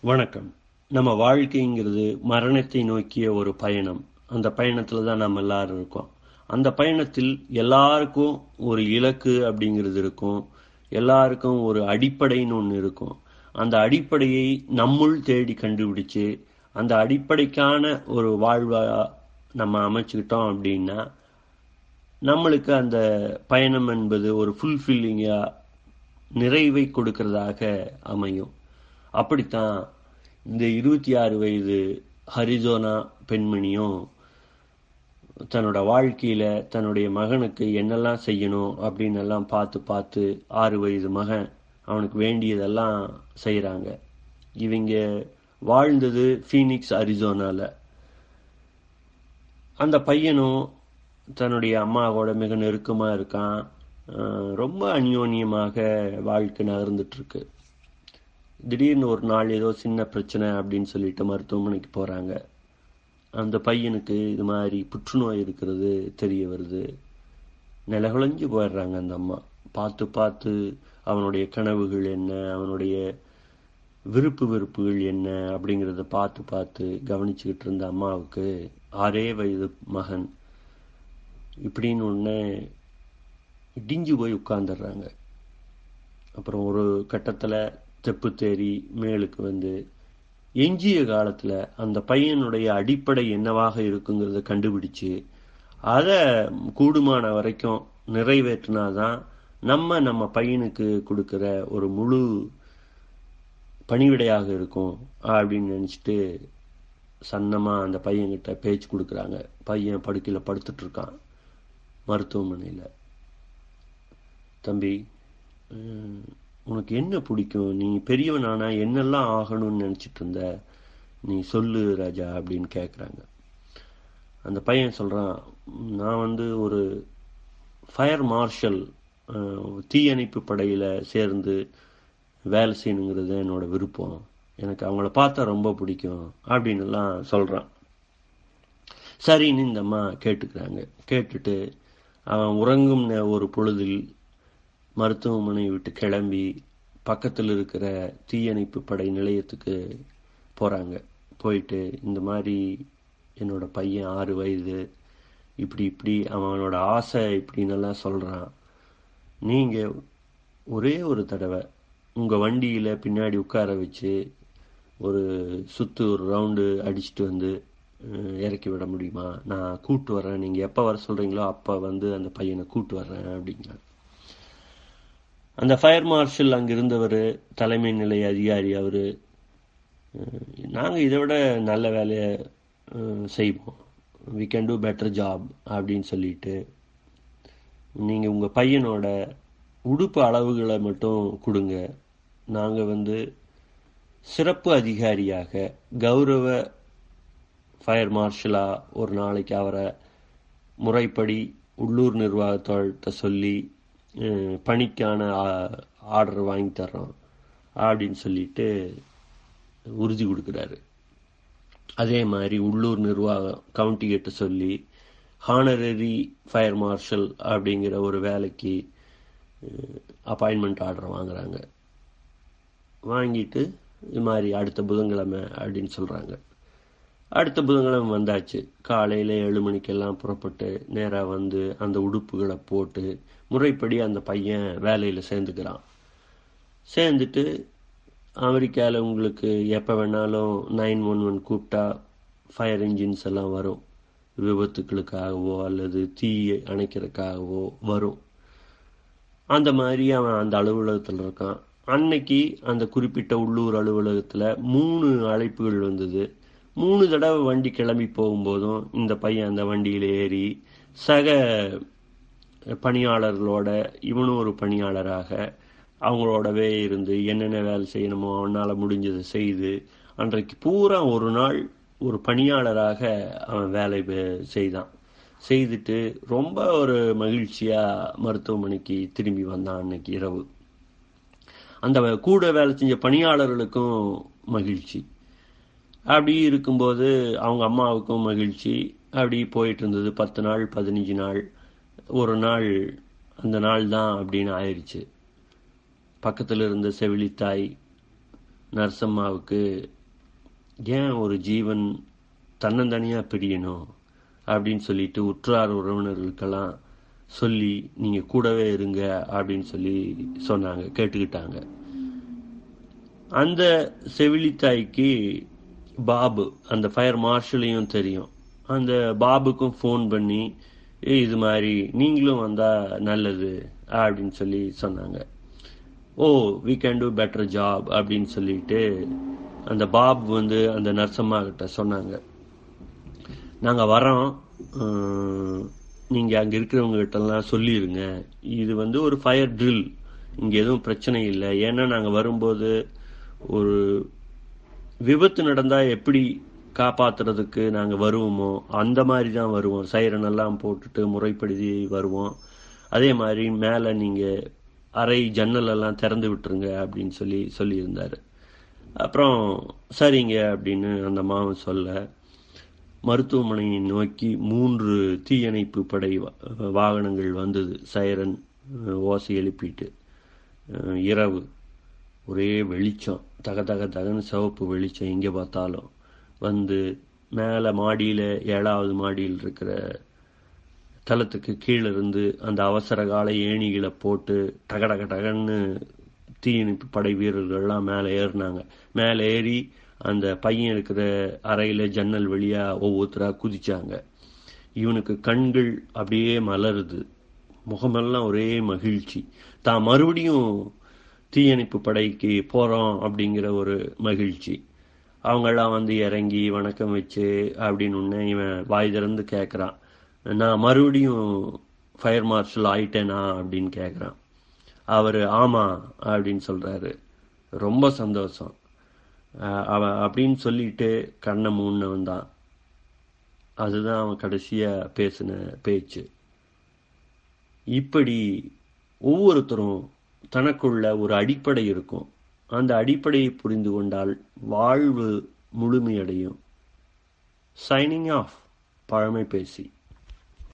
வணக்கம். நம்ம வாழ்க்கைங்கிறது மரணத்தை நோக்கிய ஒரு பயணம். அந்த பயணத்துல தான் நம்ம எல்லாரும் இருக்கோம். அந்த பயணத்தில் எல்லாருக்கும் ஒரு இலக்கு அப்படிங்கிறது இருக்கும். எல்லாருக்கும் ஒரு அடிப்படைன்னு ஒன்று இருக்கும். அந்த அடிப்படையை நம்முள் தேடி கண்டுபிடிச்சு அந்த அடிப்படைக்கான ஒரு வாழ்வா நம்ம அமைச்சுக்கிட்டோம் அப்படின்னா நம்மளுக்கு அந்த பயணம் என்பது ஒரு ஃபுல்ஃபில்லிங்காக நிறைவை கொடுக்கறதாக அமையும். அப்படித்தான் இந்த இருபத்தி ஆறு வயது ஹரிசோனா பெண்மணியும் தன்னோட வாழ்க்கையில தன்னுடைய மகனுக்கு என்னெல்லாம் செய்யணும் அப்படின்னு எல்லாம் பார்த்து பார்த்து ஆறு வயது மகன் அவனுக்கு வேண்டியதெல்லாம் செய்கிறாங்க இவங்க வாழ்ந்தது ஃபீனிக்ஸ் அரிசோனால அந்த பையனும் தன்னுடைய அம்மாவோட மிக நெருக்கமாக இருக்கான். ரொம்ப அந்யோன்யமாக வாழ்க்கை நகர்ந்துட்டு இருக்கு. திடீர்னு ஒரு நாள் ஏதோ சின்ன பிரச்சனை அப்படின்னு சொல்லிட்டு மருத்துவமனைக்கு போகிறாங்க அந்த பையனுக்கு இது மாதிரி புற்றுநோய் இருக்கிறது தெரிய வருது. நிலகுலைஞ்சு போயிடுறாங்க அந்த அம்மா. பார்த்து பார்த்து அவனுடைய கனவுகள் என்ன அவனுடைய விருப்பு வெறுப்புகள் என்ன அப்படிங்கிறத பார்த்து பார்த்து கவனிச்சுக்கிட்டு இருந்த அம்மாவுக்கு ஆறே வயது மகன். இப்படின்னு ஒன்று இடிஞ்சு போய் உட்காந்துடுறாங்க அப்புறம் ஒரு கட்டத்தில் தெப்பு தேறி மேலுக்கு வந்து எஞ்சிய காலத்தில் அந்த பையனுடைய அடிப்படை என்னவாக இருக்குங்கிறத கண்டுபிடிச்சு அதை கூடுமான வரைக்கும் நிறைவேற்றினாதான் நம்ம நம்ம பையனுக்கு கொடுக்குற ஒரு முழு பணிவிடையாக இருக்கும் அப்படின்னு நினச்சிட்டு சன்னமாக அந்த பையன்கிட்ட பேச்சு கொடுக்குறாங்க. பையன் படுக்கையில் படுத்துட்ருக்கான் மருத்துவமனையில். தம்பி உனக்கு என்ன பிடிக்கும்? நீ பெரியவனானா என்னெல்லாம் ஆகணும்னு நினச்சிட்டு இருந்த? நீ சொல்லு ராஜா அப்படின்னு கேட்குறாங்க அந்த பையன் சொல்கிறான் நான் வந்து ஒரு ஃபயர் மார்ஷல் தீயணைப்பு படையில் சேர்ந்து வேலை செய்யணுங்கிறது என்னோட விருப்பம். எனக்கு அவங்கள பார்த்தா ரொம்ப பிடிக்கும் அப்படின்னுலாம் சொல்கிறான் சரின்னு இந்த அம்மா கேட்டுக்கிறாங்க. கேட்டுட்டு அவன் உறங்கும் ஒரு பொழுதில் மருத்துவமனை விட்டு கிளம்பி பக்கத்தில் இருக்கிற தீயணைப்பு படை நிலையத்துக்கு போகிறாங்க போயிட்டு இந்த மாதிரி என்னோட பையன் ஆறு வயது இப்படி இப்படி அவனோட ஆசை இப்படின்னெல்லாம் சொல்கிறான் நீங்கள் ஒரே ஒரு தடவை உங்கள் வண்டியில் பின்னாடி உட்கார வச்சு ஒரு சுற்று ஒரு ரவுண்டு அடிச்சுட்டு வந்து இறக்கி விட முடியுமா? நான் கூட்டு வர்றேன். நீங்கள் எப்போ வர சொல்கிறீங்களோ அப்போ வந்து அந்த பையனை கூட்டு வர்றேன் அப்படிங்கிறாங்க. அந்த ஃபயர் மார்ஷல் அங்கே இருந்தவர் தலைமை நிலைய அதிகாரி அவர் நாங்கள் இதை விட நல்ல வேலையை செய்வோம். We can do better job அப்படின்னு சொல்லிட்டு நீங்கள் உங்கள் பையனோட உடுப்பு அளவுகளை மட்டும் கொடுங்க. நாங்கள் வந்து சிறப்பு அதிகாரியாக கௌரவ ஃபயர் மார்ஷலாக ஒரு நாளைக்கு அவரை முறைப்படி உள்ளூர் நிர்வாகத்தோட்ட சொல்லி பணிக்கான ஆர்டர் வாங்கி தர்றோம் அப்படின்னு சொல்லிட்டு உறுதி கொடுக்குறாரு. அதே மாதிரி உள்ளூர் நிர்வாகம் கவுண்டி கிட்ட சொல்லி ஹானரரி ஃபயர் மார்ஷல் அப்படிங்கிற ஒரு வேலைக்கு அப்பாயின்மெண்ட் ஆர்டர் வாங்குறாங்க. வாங்கிட்டு இது மாதிரி அடுத்த புதன்கிழமை அப்படின்னு சொல்கிறாங்க அடுத்த புதன்கிழமை வந்தாச்சு. காலையில ஏழு மணிக்கெல்லாம் புறப்பட்டு நேரா வந்து அந்த உடுப்புகளை போட்டு முறைப்படி அந்த பையன் வேலையில சேர்ந்துக்கிறான். சேர்ந்துட்டு அமெரிக்காவில் உங்களுக்கு எப்போ வேணாலும் நைன் ஒன் ஒன் கூப்பிட்டா ஃபயர் இன்ஜின்ஸ் எல்லாம் வரும். விபத்துக்களுக்காகவோ அல்லது தீயை அணைக்கிறதுக்காகவோ வரும். அந்த மாதிரி அவன் அந்த அலுவலகத்தில் இருக்கான். அன்னைக்கு அந்த குறிப்பிட்ட உள்ளூர் அலுவலகத்தில் மூணு அழைப்புகள் வந்தது. மூணு தடவை வண்டி கிளம்பி போகும்போதும் இந்த பையன் அந்த வண்டியில் ஏறி சக பணியாளர்களோட இவனும் ஒரு பணியாளராக அவங்களோடவே இருந்து என்னென்ன வேலை செய்யணுமோ அவனால் முடிஞ்சதை செய்து அன்றைக்கு பூரா ஒரு நாள் ஒரு பணியாளராக அவன் வேலை செய்தான். செய்துட்டு ரொம்ப ஒரு மகிழ்ச்சியாக மருத்துவமனைக்கு திரும்பி வந்தான் அன்னைக்கு இரவு. அந்த கூட வேலை செஞ்ச பணியாளர்களுக்கும் மகிழ்ச்சி. அப்படி இருக்கும்போது அவங்க அம்மாவுக்கும் மகிழ்ச்சி. அப்படி போயிட்டு இருந்தது. பத்து நாள் பதினஞ்சு நாள். ஒரு நாள் அந்த நாள் தான் அப்படின்னு ஆயிடுச்சு பக்கத்தில் இருந்த செவிலித்தாய் நரசம்மாவுக்கு ஏன் ஒரு ஜீவன் தன்னந்தனியாக பிரியணும்? அப்படின்னு சொல்லிட்டு உற்றார் உறவினர்களுக்கெல்லாம் சொல்லி நீங்கள் கூடவே இருங்க அப்படின்னு சொல்லி சொன்னாங்க கேட்டுக்கிட்டாங்க. அந்த செவிலித்தாய்க்கு பாபு அந்த ஃபயர் மார்ஷலையும் தெரியும். அந்த பாபுக்கும் ஃபோன் பண்ணி இது மாதிரி நீங்களும் வந்தால் நல்லது அப்படின்னு சொல்லி சொன்னாங்க. ஓ we can do better job அப்படின்னு சொல்லிட்டு அந்த பாப் வந்து அந்த நர்சம்மா கிட்ட சொன்னாங்க நாங்கள் வரோம் நீங்கள் அங்கே இருக்கிறவங்க கிட்டலாம் எல்லாம் இது வந்து ஒரு ஃபயர் ட்ரில் இங்கே எதுவும் பிரச்சனை இல்லை. ஏன்னா நாங்கள் வரும்போது ஒரு விபத்து நடந்தா எப்படி காப்பாத்துறதுக்கு நாங்க வருவோமோ அந்த மாதிரி தான் வருவோம். சைரன் எல்லாம் போட்டுட்டு முறைப்படுத்தி வருவோம். அதே மாதிரி மேல நீங்க அறை ஜன்னல் எல்லாம் திறந்து விட்டுருங்க அப்படின்னு சொல்லி சொல்லியிருந்தாரு. அப்புறம் சரிங்க அப்படின்னு அந்த மாவன் சொல்ல மருத்துவமனையை நோக்கி மூன்று தீயணைப்பு படை வாகனங்கள் வந்தது. சைரன் ஓசை எழுப்பிட்டு இரவு. ஒரே வெளிச்சம். தக தக தகன்னு சிவப்பு வெளிச்சம் எங்கே பார்த்தாலும். வந்து மேலே மாடியில் ஏழாவது மாடியில் இருக்கிற தளத்துக்கு கீழே இருந்து அந்த அவசர கால ஏணிகளை போட்டு டக டக டகன்னு தீயணைப்பு படை வீரர்கள்லாம் மேலே ஏறினாங்க. மேலே ஏறி அந்த பையன் இருக்கிற அறையில் ஜன்னல் வழியாக ஒவ்வொருத்தராக குதிச்சாங்க. இவனுக்கு கண்கள் அப்படியே மலருது. முகமெல்லாம் ஒரே மகிழ்ச்சி. தான் மறுபடியும் தீயணைப்பு படைக்கு போறோம் அப்படிங்கிற ஒரு மகிழ்ச்சி. அவங்கெல்லாம் வந்து இறங்கி வணக்கம் வச்சு அப்படின்னு ஒன்று இவன் வாய் திறந்து கேட்குறான் நான் மறுபடியும் ஃபயர் மார்ஷல் ஆயிட்டேனா அப்படின்னு கேட்குறான் அவர் ஆமா அப்படின்னு சொல்கிறாரு ரொம்ப சந்தோஷம். அவன் அப்படின்னு சொல்லிட்டு கண்ணை மூடினவன் தான். அதுதான் அவன் கடைசியாக பேசின பேச்சு. இப்படி ஒவ்வொருத்தரும் தனக்குள்ள ஒரு அடிப்படை இருக்கும். அந்த அடிப்படையை புரிந்து கொண்டால் வாழ்வு முழுமையடையும். சைனிங் ஆஃப் பழமை பேசி.